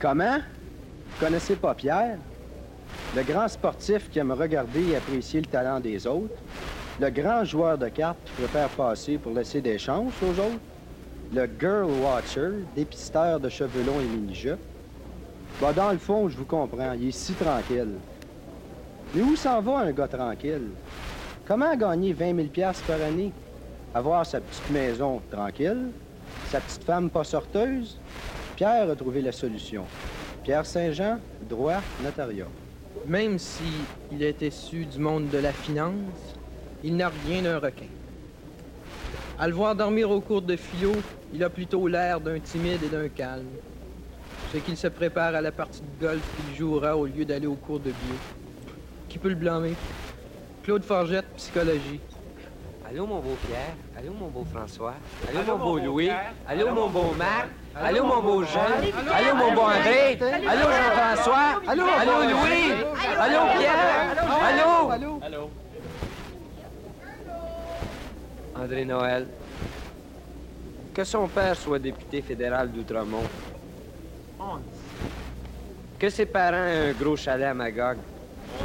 Comment? Vous connaissez pas Pierre? Le grand sportif qui aime regarder et apprécier le talent des autres. Le grand joueur de cartes qui préfère passer pour laisser des chances aux autres. Le girl watcher, dépisteur de cheveux longs et mini-jeux. Bah, dans le fond, je vous comprends, il est si tranquille. Mais où s'en va un gars tranquille? Comment gagner 20 000 piastres par année? Avoir sa petite maison tranquille? Sa petite femme pas sorteuse? Pierre a trouvé la solution. Pierre Saint-Jean, droit, notariat. Même si il est issu du monde de la finance, il n'a rien d'un requin. À le voir dormir au cours de philo, il a plutôt l'air d'un timide et d'un calme. C'est qu'il se prépare à la partie de golf qu'il jouera au lieu d'aller au cours de bio. Qui peut le blâmer? Claude Forgette, psychologie. Allô, mon beau Pierre. Allô, mon beau François. Allô, mon beau Louis. Allô, mon beau Marc. Allô, mon beau Jean. Allô, mon beau André. Allô, Jean-François. Allô, Louis. Allô, Pierre. Allô. Allô? André Noël. Que son père soit député fédéral d'Outremont. Que ses parents aient un gros chalet à Magog.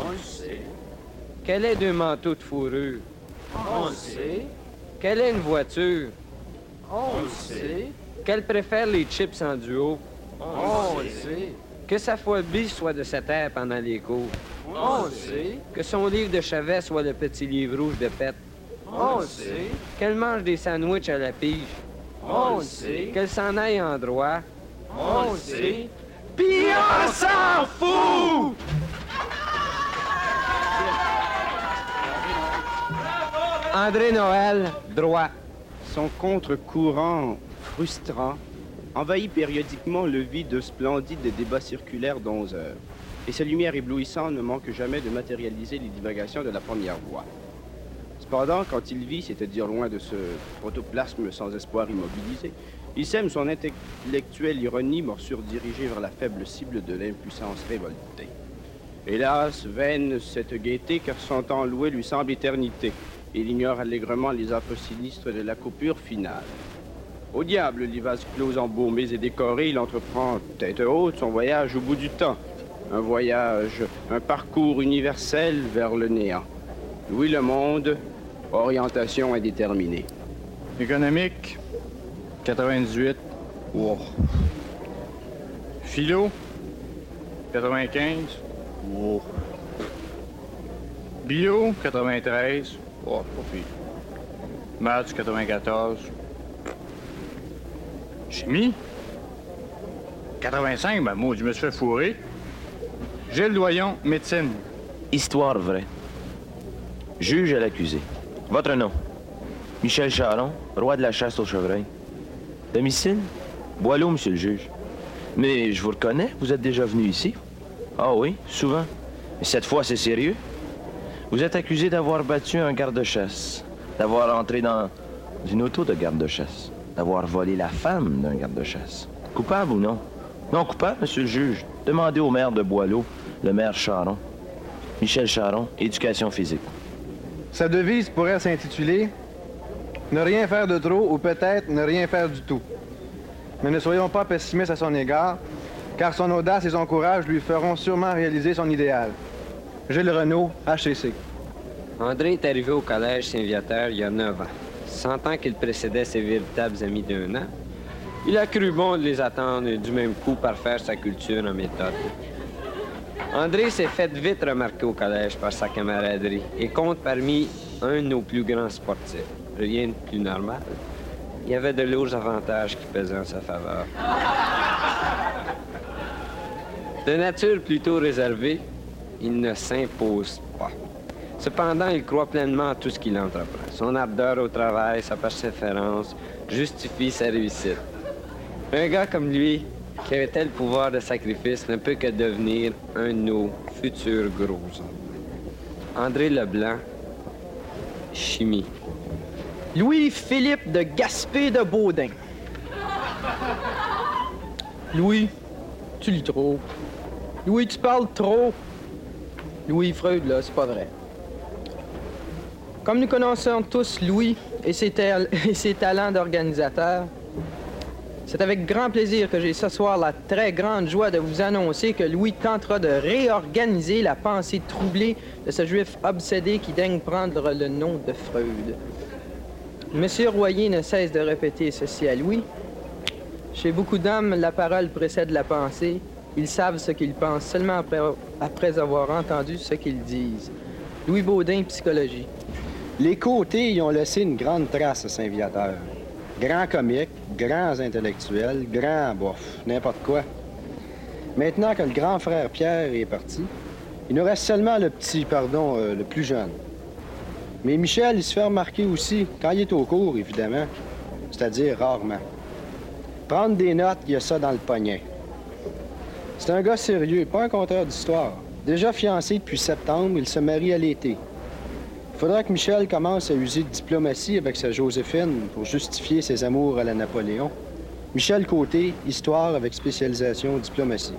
On le sait. Qu'elle ait deux manteaux de fourrure. On le sait. Qu'elle ait une voiture. On le sait. Qu'elle préfère les chips en duo. On le sait. Que sa phobie soit de cette terre pendant les cours. On le sait. Que son livre de chevet soit le petit livre rouge de pète. On le sait. Qu'elle mange des sandwichs à la pige. On le sait. Qu'elle s'en aille en droit. On le sait. Pis on s'en fout! André Noël, droit. Son contre-courant frustrant envahit périodiquement le vide splendide des débats circulaires d'11 heures. Et sa lumière éblouissante ne manque jamais de matérialiser les divagations de la première voie. Cependant, quand il vit, c'est-à-dire loin de ce protoplasme sans espoir immobilisé, il sème son intellectuelle ironie, morsure dirigée vers la faible cible de l'impuissance révoltée. Hélas, vaine cette gaieté, car son temps loué lui semble éternité. Il ignore allègrement les affres sinistres de la coupure finale. Au diable, les vases clos embaumés et décorés, il entreprend tête haute son voyage au bout du temps. Un voyage, un parcours universel vers le néant. Oui, le monde, orientation indéterminée. Économique, 98. Wow. Philo, 95. Wow. Bio, 93. Oh, pas. Maths, 94. Chimie, 85. Ben, moi, je me suis fait fourrer. Gilles Doyon, médecine. Histoire vraie. Juge à l'accusé. Votre nom? Michel Charon, roi de la chasse au chevreuil. Domicile? Boileau, monsieur le juge. Mais je vous reconnais, vous êtes déjà venu ici. Ah oui, souvent. Mais cette fois, c'est sérieux. Vous êtes accusé d'avoir battu un garde-chasse, d'avoir entré dans une auto de garde-chasse, d'avoir volé la femme d'un garde-chasse. Coupable ou non? Non, coupable, monsieur le juge. Demandez au maire de Boileau, le maire Charon. Michel Charon, éducation physique. Sa devise pourrait s'intituler Ne rien faire de trop ou peut-être ne rien faire du tout. Mais ne soyons pas pessimistes à son égard, car son audace et son courage lui feront sûrement réaliser son idéal. Gilles Renault, HCC. André est arrivé au collège Saint-Viateur il y a 9 ans. Sentant qu'il précédait ses véritables amis d'un an, il a cru bon de les attendre du même coup parfaire sa culture en méthode. André s'est fait vite remarquer au collège par sa camaraderie et compte parmi un de nos plus grands sportifs. Rien de plus normal. Il y avait de lourds avantages qui pesaient en sa faveur. De nature plutôt réservée, il ne s'impose. Cependant, il croit pleinement à tout ce qu'il entreprend. Son ardeur au travail, sa persévérance justifient sa réussite. Un gars comme lui, qui avait tel pouvoir de sacrifice, ne peut que devenir un de nos futurs gros hommes. André Leblanc, chimie. Louis-Philippe de Gaspé de Baudin. Louis, tu lis trop. Louis, tu parles trop. Louis Freud, là, c'est pas vrai. Comme nous connaissons tous Louis et ses, talents d'organisateur, C'est avec grand plaisir que j'ai ce soir la très grande joie de vous annoncer que Louis tentera de réorganiser la pensée troublée de ce juif obsédé qui daigne prendre le nom de Freud. Monsieur Royer ne cesse de répéter ceci à Louis. Chez beaucoup d'hommes, la parole précède la pensée. Ils savent ce qu'ils pensent seulement après, après avoir entendu ce qu'ils disent. Louis Baudin, Psychologie. Les côtés y ont laissé une grande trace à Saint-Viateur. Grands comiques, grands intellectuels, grands bof, n'importe quoi. Maintenant que le grand frère Pierre est parti, il nous reste seulement le petit, pardon, euh, le plus jeune. Mais Michel, il se fait remarquer aussi, quand il est au cours, évidemment, c'est-à-dire rarement. Prendre des notes, il y a ça dans le poignet. C'est un gars sérieux, pas un conteur d'histoire. Déjà fiancé depuis septembre, il se marie à l'été. Faudra que Michel commence à user de diplomatie avec sa Joséphine pour justifier ses amours à la Napoléon. Michel Côté, histoire avec spécialisation diplomatie.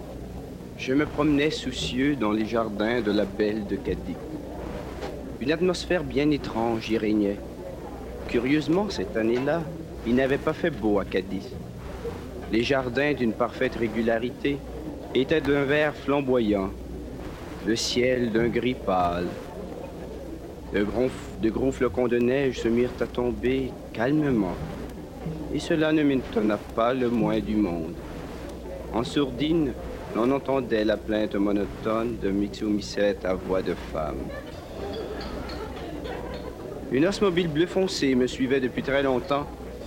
Je me promenais soucieux dans les jardins de la belle de Cadiz. Une atmosphère bien étrange y régnait. Curieusement, cette année-là, il n'avait pas fait beau à Cadiz. Les jardins d'une parfaite régularité étaient d'un vert flamboyant, le ciel d'un gris pâle. De gros, flocons de neige se mirent à tomber calmement, et cela ne m'étonna pas le moins du monde. En sourdine, l'on entendait la plainte monotone de Mixomissette à voix de femme. Une osmobile bleu foncé me suivait depuis très longtemps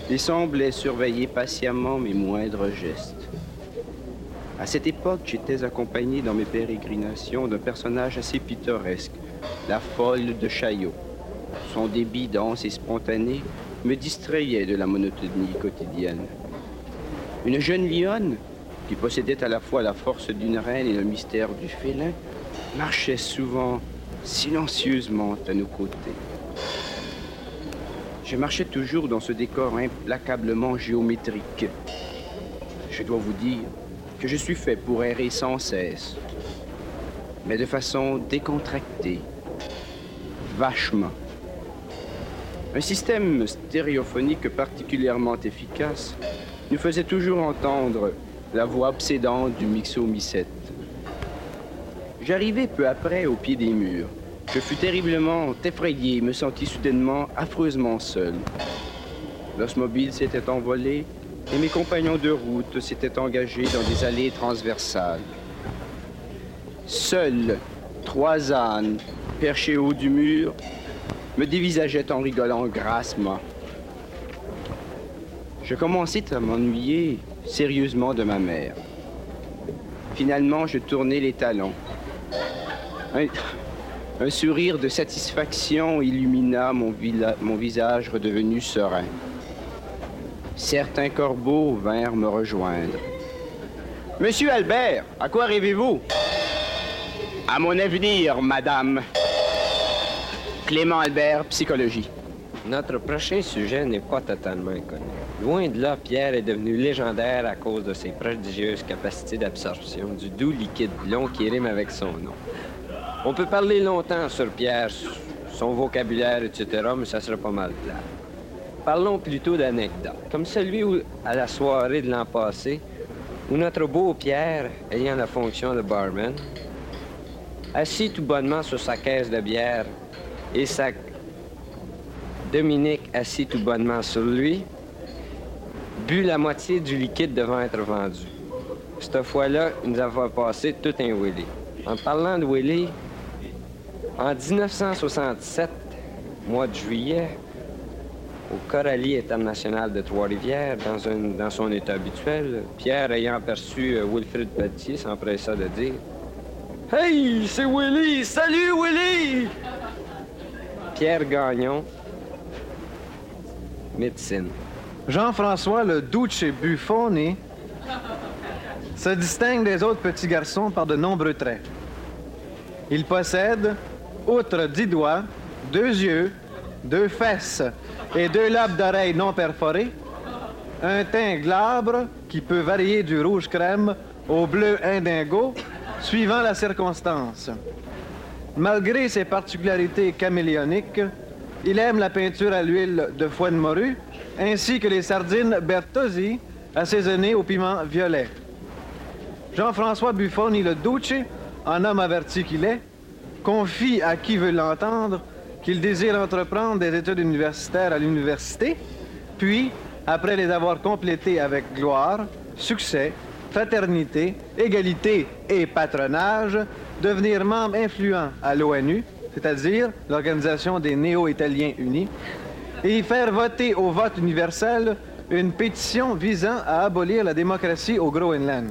et semblait surveiller patiemment mes moindres gestes. À cette époque, j'étais accompagné dans mes pérégrinations d'un personnage assez pittoresque, la folle de Chaillot. Son débit dense et spontané me distrayait de la monotonie quotidienne. Une jeune lionne, qui possédait à la fois la force d'une reine et le mystère du félin, marchait souvent silencieusement à nos côtés. Je marchais toujours dans ce décor implacablement géométrique. Je dois vous dire que je suis fait pour errer sans cesse, mais de façon décontractée, vachement. Un système stéréophonique particulièrement efficace nous faisait toujours entendre la voix obsédante du mixo-missette. J'arrivai peu après au pied des murs. Je fus terriblement effrayé et me sentis soudainement affreusement seul. L'osmobile s'était envolé et mes compagnons de route s'étaient engagés dans des allées transversales. Seuls trois ânes, perchés au haut du mur, me dévisageaient en rigolant grassement. Je commençais à m'ennuyer sérieusement de ma mère. Finalement, je tournai les talons. Un, un sourire de satisfaction illumina mon, mon visage redevenu serein. Certains corbeaux vinrent me rejoindre. Monsieur Albert, à quoi rêvez-vous? À mon avenir, madame. Clément Albert, psychologie. Notre prochain sujet n'est pas totalement inconnu. Loin de là, Pierre est devenu légendaire à cause de ses prodigieuses capacités d'absorption du doux liquide blond qui rime avec son nom. On peut parler longtemps sur Pierre, son vocabulaire, etc., mais ça serait pas mal plat. Parlons plutôt d'anecdotes, comme celui où, à la soirée de l'an passé, où notre beau Pierre, ayant la fonction de barman, assis tout bonnement sur sa caisse de bière et sa Dominique assis tout bonnement sur lui, but la moitié du liquide devant être vendu. Cette fois-là, il nous avons passé tout un Willy. En parlant de Willy, en 1967, mois de juillet, au Coralie international de Trois-Rivières, dans, son état habituel, Pierre ayant aperçu euh, Wilfrid Pelletier s'empressa de dire Hey, c'est Willy! Salut, Willy! Pierre Gagnon, médecine. Jean-François le Duce Buffoni se distingue des autres petits garçons par de nombreux traits. Il possède, outre dix doigts, deux yeux, deux fesses et deux lobes d'oreilles non perforés, un teint glabre qui peut varier du rouge crème au bleu indigo suivant la circonstance. Malgré ses particularités caméléoniques, il aime la peinture à l'huile de foie de morue ainsi que les sardines Bertozzi assaisonné au piment violet. Jean-François Buffoni, le Duce, en homme averti qu'il est, confie à qui veut l'entendre qu'il désire entreprendre des études universitaires à l'université, puis, après les avoir complétées avec gloire, succès, fraternité, égalité et patronage, devenir membre influent à l'ONU, c'est-à-dire l'Organisation des Néo-Italiens Unis, et faire voter au vote universel une pétition visant à abolir la démocratie au Groenland.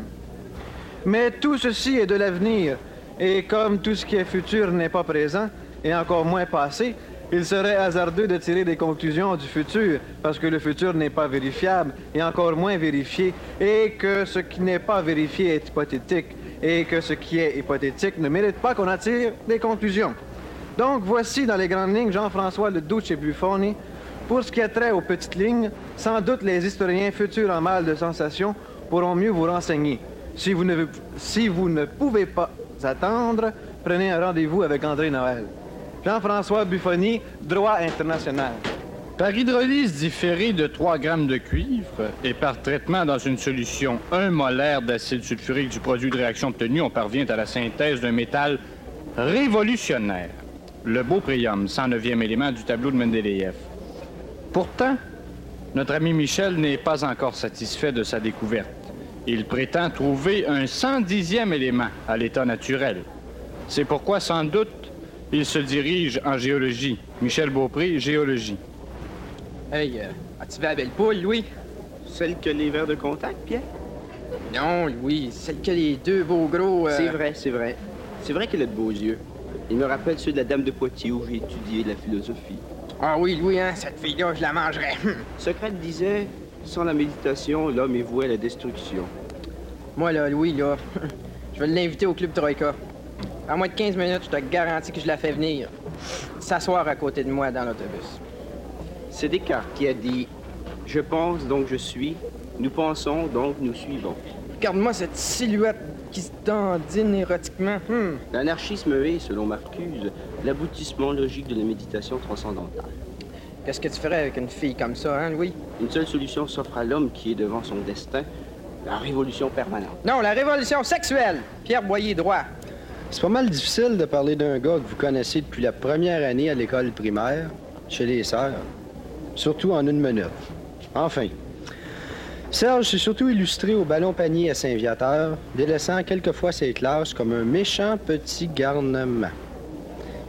Mais tout ceci est de l'avenir, et comme tout ce qui est futur n'est pas présent, et encore moins passé, il serait hasardeux de tirer des conclusions du futur, parce que le futur n'est pas vérifiable, et encore moins vérifié, et que ce qui n'est pas vérifié est hypothétique, et que ce qui est hypothétique ne mérite pas qu'on en tire des conclusions. Donc voici dans les grandes lignes Jean-François Le Duce et Buffoni. Pour ce qui a trait aux petites lignes, sans doute les historiens futurs en mal de sensations pourront mieux vous renseigner. Si vous ne pouvez pas attendre, prenez un rendez-vous avec André Noël. Jean-François Buffoni, droit international. Par hydrolyse différée de 3 grammes de cuivre et par traitement dans une solution 1 molaire d'acide sulfurique du produit de réaction obtenu, on parvient à la synthèse d'un métal révolutionnaire, le beauprium, 109e élément du tableau de Mendeleïev. Pourtant, notre ami Michel n'est pas encore satisfait de sa découverte. Il prétend trouver un 110e élément à l'état naturel. C'est pourquoi, sans doute, il se dirige en géologie. Michel Beaupré, géologie. Hey, euh, as-tu vu la belle poule, Louis? Celle que les verres de contact, Pierre? Non, Louis, celle qui a les deux beaux gros... euh, C'est vrai, c'est vrai. C'est vrai qu'elle a de beaux yeux. Il me rappelle ceux de la Dame de Poitiers où j'ai étudié la philosophie. Ah oui, Louis, hein, cette fille-là, je la mangerais. Hum. Socrate disait Sans la méditation, l'homme est voué à la destruction. Moi, là, Louis, là, je vais l'inviter au Club Troïka. En moins de 15 minutes, je te garantis que je la fais venir s'asseoir à côté de moi dans l'autobus. C'est Descartes qui a dit Je pense donc je suis, nous pensons donc nous suivons. Regarde-moi cette silhouette qui se dandine érotiquement. Hum. L'anarchisme est, selon Marcuse, l'aboutissement logique de la méditation transcendantale. Qu'est-ce que tu ferais avec une fille comme ça, hein, Louis? Une seule solution s'offre à l'homme qui est devant son destin la révolution permanente. Non, la révolution sexuelle! Pierre Boyer droit. C'est pas mal difficile de parler d'un gars que vous connaissez depuis la première année à l'école primaire, chez les sœurs. Surtout en une minute. Enfin. Serge s'est surtout illustré au ballon panier à Saint-Viateur, délaissant quelquefois ses classes comme un méchant petit garnement.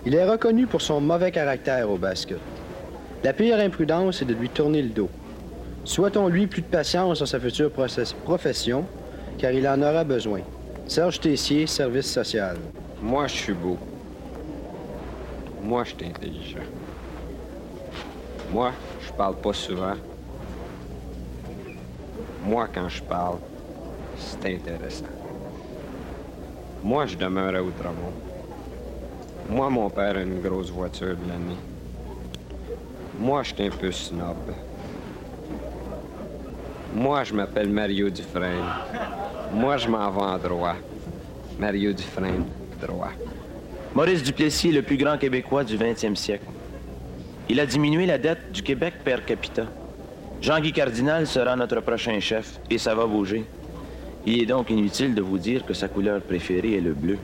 Il est reconnu pour son mauvais caractère au basket. La pire imprudence est de lui tourner le dos. Souhaitons-lui plus de patience dans sa future profession, car il en aura besoin. Serge Tessier, service social. Moi, je suis beau. Moi, je suis intelligent. Moi, je parle pas souvent. Moi, quand je parle, c'est intéressant. Moi, je demeure à Outremont. Moi, mon père a une grosse voiture de l'année. Moi, je suis un peu snob. Moi, je m'appelle Mario Dufresne. Moi, je m'en vais droit. Mario Dufresne, droit. Maurice Duplessis est le plus grand Québécois du 20e siècle. Il a diminué la dette du Québec per capita. Jean-Guy Cardinal sera notre prochain chef, et ça va bouger. Il est donc inutile de vous dire que sa couleur préférée est le bleu.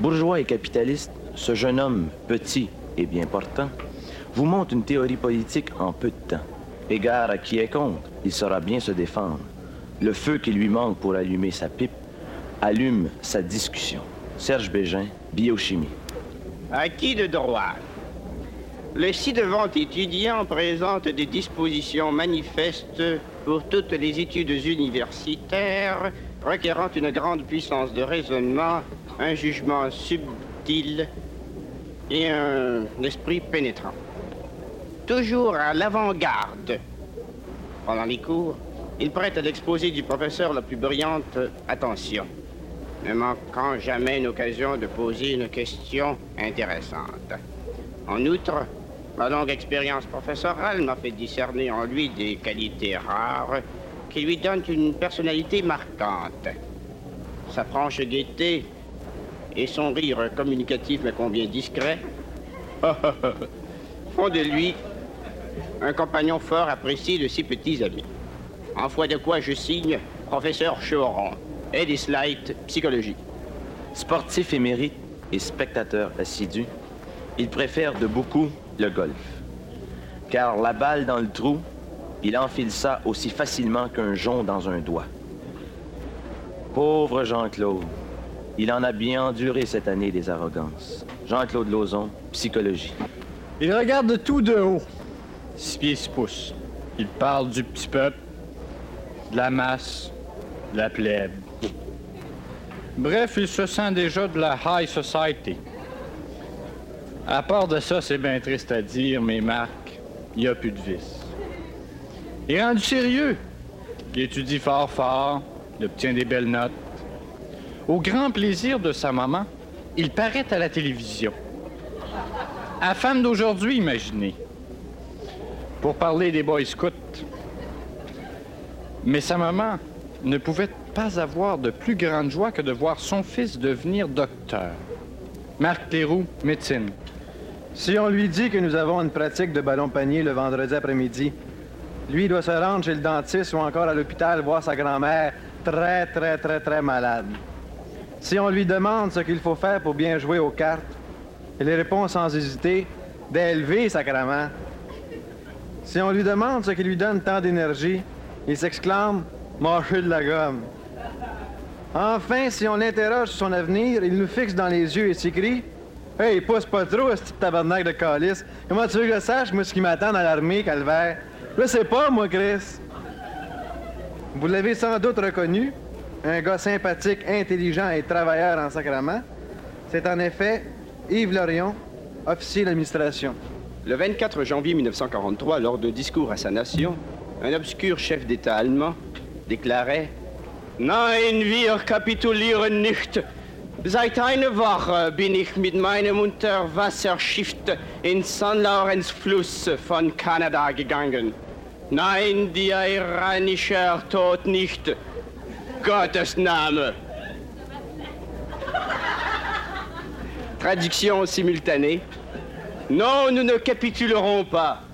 Bourgeois et capitaliste, ce jeune homme, petit et bien portant, vous montre une théorie politique en peu de temps. Égard à qui est contre, il saura bien se défendre. Le feu qui lui manque pour allumer sa pipe allume sa discussion. Serge Bégin, biochimie. Acquis de droit? Le ci-devant étudiant présente des dispositions manifestes pour toutes les études universitaires requérant une grande puissance de raisonnement, un jugement subtil et un esprit pénétrant. Toujours à l'avant-garde. Pendant les cours, il prête à l'exposé du professeur la plus brillante attention, ne manquant jamais une occasion de poser une question intéressante. En outre, ma longue expérience professorale m'a fait discerner en lui des qualités rares qui lui donnent une personnalité marquante. Sa franche gaieté et son rire communicatif mais combien discret font de lui un compagnon fort apprécié de ses petits amis. En foi de quoi je signe professeur Chevaron. Eddie Slight, psychologie. Sportif émérite et spectateur assidu, il préfère de beaucoup le golf. Car la balle dans le trou, il enfile ça aussi facilement qu'un jonc dans un doigt. Pauvre Jean-Claude, il en a bien enduré cette année des arrogances. Jean-Claude Lauzon, psychologie. Il regarde tout de haut. Six pieds, six pouces. Il parle du petit peuple, de la masse, de la plèbe. Bref, il se sent déjà de la high society. À part de ça, c'est bien triste à dire, mais Marc, il n'y a plus de vice. Il est rendu sérieux. Il étudie fort fort, il obtient des belles notes. Au grand plaisir de sa maman, il paraît à la télévision. À femme d'aujourd'hui, imaginez. Pour parler des Boy Scouts. Mais sa maman ne pouvait pas avoir de plus grande joie que de voir son fils devenir docteur. Marc Leroux, médecine. Si on lui dit que nous avons une pratique de ballon-panier le vendredi après-midi, lui doit se rendre chez le dentiste ou encore à l'hôpital voir sa grand-mère très, très, très, très malade. Si on lui demande ce qu'il faut faire pour bien jouer aux cartes, il répond sans hésiter d'élever sacrament. Si on lui demande ce qui lui donne tant d'énergie, il s'exclame mâcher de la gomme. Enfin, si on l'interroge sur son avenir, il nous fixe dans les yeux et s'écrie Hey, pousse pas trop, ce petit tabarnak de calice. Comment tu veux que je sache, moi, ce qui m'attend dans l'armée, calvaire? Je sais pas, moi, Chris. Vous l'avez sans doute reconnu, un gars sympathique, intelligent et travailleur en sacrament. C'est en effet Yves Lorion, officier d'administration. Le 24 janvier 1943, lors d'un discours à sa nation, un obscur chef d'État allemand déclarait Nein, wir kapitulieren nicht. Seit einer Woche bin ich mit meinem Unterwasserschiff in St. Lawrence Fluss von Kanada gegangen. Nein, die iranische Tod nicht. Gottes Name. Traduction simultanée. Non, nous ne capitulerons pas.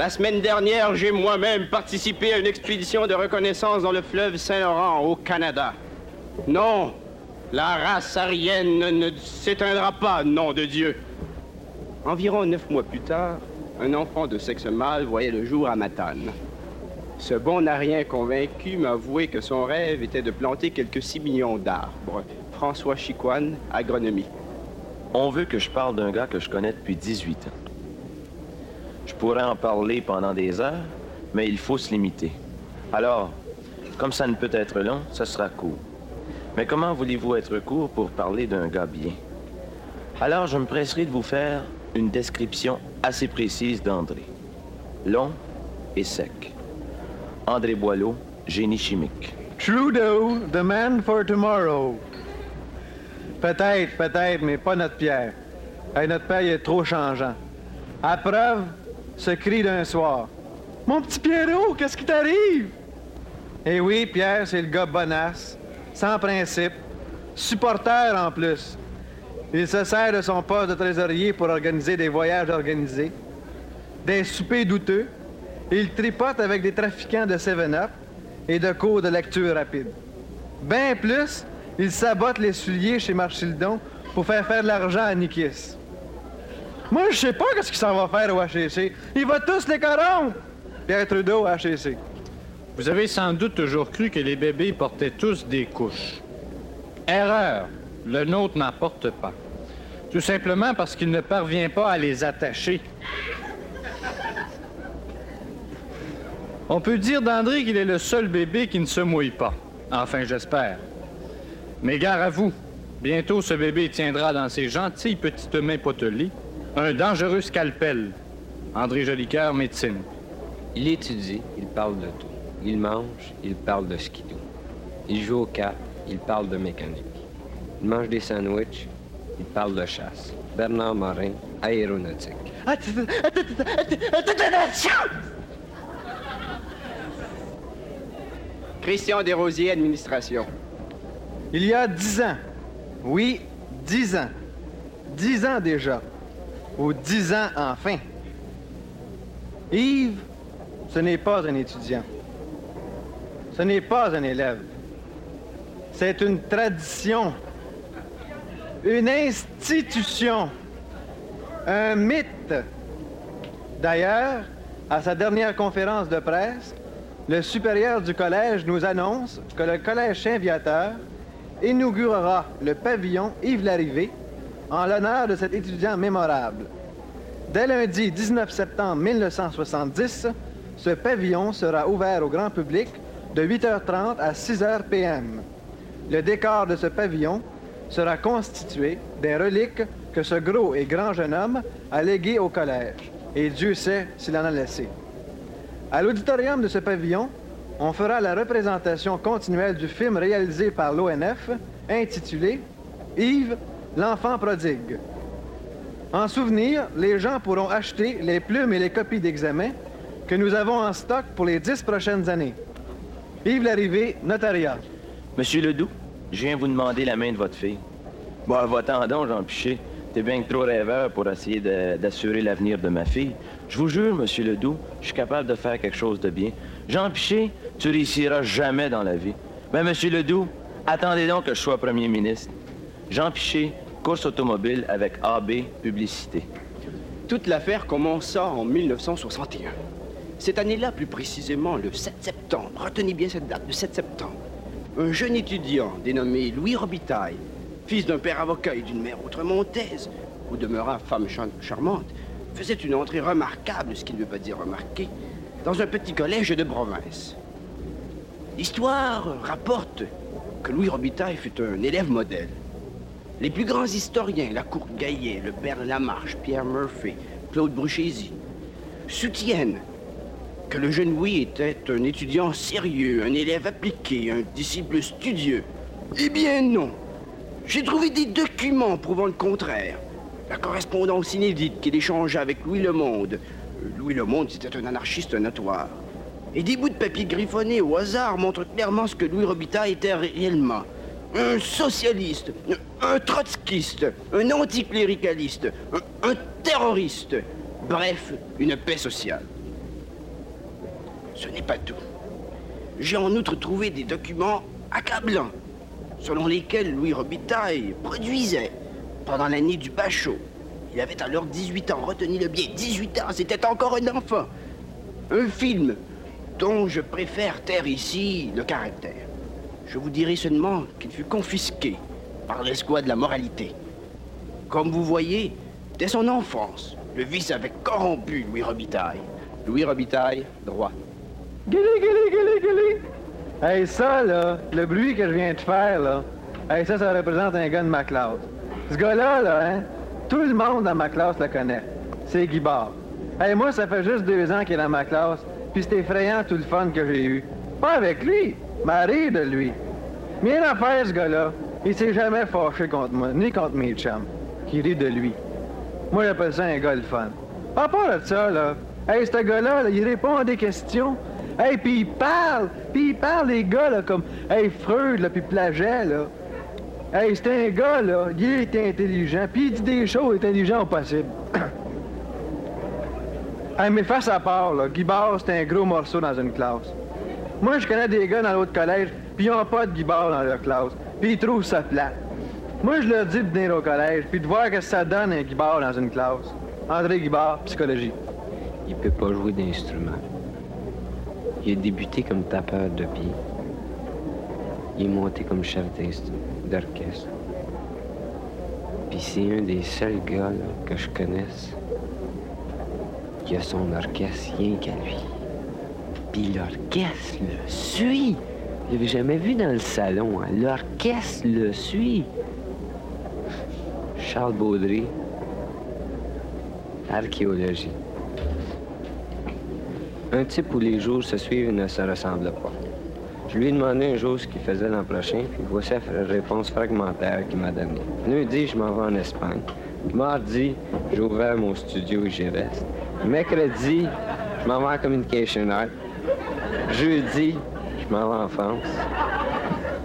La semaine dernière, j'ai moi-même participé à une expédition de reconnaissance dans le fleuve Saint-Laurent, au Canada. Non, la race aryenne ne s'éteindra pas, nom de Dieu. Environ neuf mois plus tard, un enfant de sexe mâle voyait le jour à Matane. Ce bon arien convaincu m'a avoué que son rêve était de planter quelques six millions d'arbres. François Chicoine, agronomie. On veut que je parle d'un gars que je connais depuis 18 ans. Je pourrais en parler pendant des heures, mais il faut se limiter. Alors, comme ça ne peut être long, ça sera court. Mais comment voulez-vous être court pour parler d'un gars bien? Alors, je me presserai de vous faire une description assez précise d'André. Long et sec. André Boileau, génie chimique. Trudeau, the man for tomorrow. Peut-être, peut-être, mais pas notre Pierre. Hey, notre il est trop changeant. À preuve, ce cri d'un soir. Mon petit Pierrot, qu'est-ce qui t'arrive? Eh oui, Pierre, c'est le gars bonasse, sans principe, supporter en plus. Il se sert de son poste de trésorier pour organiser des voyages organisés, des soupers douteux. Il tripote avec des trafiquants de 7-Up et de cours de lecture rapide. Bien plus, il sabote les souliers chez Marchildon pour faire faire de l'argent à Nikis. Moi, je sais pas qu'est-ce qu'il s'en va faire au HEC. Il va tous les corrompre. Pierre Trudeau, HEC. Vous avez sans doute toujours cru que les bébés portaient tous des couches. Erreur. Le nôtre n'en porte pas. Tout simplement parce qu'il ne parvient pas à les attacher. On peut dire d'André qu'il est le seul bébé qui ne se mouille pas. Enfin, j'espère. Mais gare à vous. Bientôt, ce bébé tiendra dans ses gentilles petites mains potelées un dangereux scalpel. André Jolicoeur, médecine. Il étudie, il parle de tout. Il mange, il parle de skidoo. Il joue au cap, il parle de mécanique. Il mange des sandwichs, il parle de chasse. Bernard Morin, aéronautique. Christian Desrosiers, administration. Il y a dix ans. Oui, dix ans. Dix ans déjà. Ou dix ans enfin. Yves, ce n'est pas un étudiant. Ce n'est pas un élève. C'est une tradition, une institution, un mythe. D'ailleurs, à sa dernière conférence de presse, le supérieur du collège nous annonce que le collège Saint-Viateur inaugurera le pavillon Yves Larrivée en l'honneur de cet étudiant mémorable. Dès lundi 19 septembre 1970, ce pavillon sera ouvert au grand public de 8h30 à 6h PM. Le décor de ce pavillon sera constitué des reliques que ce gros et grand jeune homme a léguées au collège. Et Dieu sait s'il en a laissé. À l'auditorium de ce pavillon, on fera la représentation continuelle du film réalisé par l'ONF intitulé Yves, l'enfant prodigue. En souvenir, les gens pourront acheter les plumes et les copies d'examen que nous avons en stock pour les dix prochaines années. Yves Larrivée, notariat. Monsieur Ledoux, je viens vous demander la main de votre fille. Bon, va-t'en donc, Jean Piché. T'es bien trop rêveur pour essayer d'assurer l'avenir de ma fille. Je vous jure, Monsieur Ledoux, je suis capable de faire quelque chose de bien. Jean Piché, tu réussiras jamais dans la vie. Ben, Monsieur Ledoux, attendez donc que je sois premier ministre. Jean Piché, course automobile avec AB Publicité. Toute l'affaire commença en 1961. Cette année-là, plus précisément le 7 septembre, retenez bien cette date, le 7 septembre, un jeune étudiant dénommé Louis Robitaille, fils d'un père avocat et d'une mère outremontaise, où demeura femme char- charmante, faisait une entrée remarquable, ce qui ne veut pas dire remarquée, dans un petit collège de province. L'histoire rapporte que Louis Robitaille fut un élève modèle. Les plus grands historiens, la Cour Gaillet, le père Lamarche, Pierre Murphy, Claude Bruchési, soutiennent que le jeune Louis était un étudiant sérieux, un élève appliqué, un disciple studieux. Eh bien non. J'ai trouvé des documents prouvant le contraire. La correspondance inédite qu'il échangea avec Louis Le Monde. Euh, Louis Le Monde, c'était un anarchiste notoire. Et des bouts de papier griffonnés au hasard montrent clairement ce que Louis Robitaille était réellement. Un socialiste, un trotskiste, un anticléricaliste, un, terroriste. Bref, une paix sociale. Ce n'est pas tout. J'ai en outre trouvé des documents accablants, selon lesquels Louis Robitaille produisait, pendant l'année du Bachot, il avait alors 18 ans, retenez-le bien, 18 ans, c'était encore un enfant, un film dont je préfère taire ici le caractère. Je vous dirai seulement qu'il fut confisqué par l'escouade de la moralité. Comme vous voyez, dès son enfance, le vice avait corrompu Louis Robitaille. Louis Robitaille, droit. Guili, guili, guili, guili. Hey, ça, là, le bruit que je viens de faire, là, hey, ça, ça représente un gars de ma classe. Ce gars-là, là, hein, tout le monde dans ma classe le connaît. C'est Guy Barre. Hey, moi, ça fait juste deux ans qu'il est dans ma classe, puis c'est effrayant tout le fun que j'ai eu. Pas avec lui, mais à rire de lui. Mais une affaire, ce gars-là, il s'est jamais fâché contre moi, ni contre mes chums, qui rit de lui. Moi, j'appelle ça un gars le fun. À part de ça, là, hey, ce gars-là, là, il répond à des questions. Hey, puis il parle, puis il parle, les gars, là, comme, hey, Freud, là, puis Plaget, là. Hey, c'est un gars, là, il est intelligent, puis il dit des choses intelligentes au possible. hey, mais face à part, là, Guy Barre, c'est un gros morceau dans une classe. Moi, je connais des gars dans l'autre collège, puis ils n'ont pas de Guy Barre dans leur classe, puis ils trouvent ça plat. Moi, je leur dis de venir au collège, puis de voir ce que ça donne un Guy Barre dans une classe. André Guibard, psychologie. Il peut pas jouer d'instrument. Il a débuté comme tapeur de pied. Il est monté comme chef d'orchestre. Puis c'est un des seuls gars que je connaisse qui a son orchestre rien qu'à lui. Puis l'orchestre le suit. Je l'avais jamais vu dans le salon. hein. L'orchestre le suit. Charles Baudry, archéologie. Un type où les jours se suivent ne se ressemblent pas. Je lui ai demandé un jour ce qu'il faisait l'an prochain, puis voici la réponse fragmentaire qu'il m'a donnée. Lundi, je m'en vais en Espagne. Mardi, j'ai ouvert mon studio et j'y reste. Mercredi, je m'en vais en Communication Art. Jeudi, je m'en vais en France.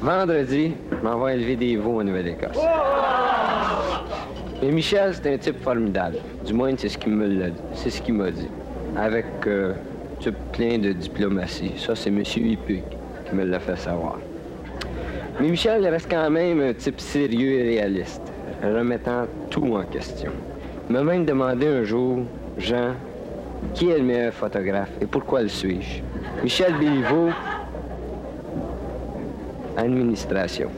Vendredi, je m'en vais élever des veaux en Nouvelle-Écosse. Mais Michel, c'est un type formidable. Du moins, c'est ce qu'il me l'a dit. C'est ce qu'il m'a dit. Avec euh, plein de diplomatie. Ça, c'est M. Hippic qui me l'a fait savoir. Mais Michel reste quand même un type sérieux et réaliste, remettant tout en question. Il m'a même demandé un jour, Jean, qui est le meilleur photographe et pourquoi le suis-je? Michel Béliveau, administration.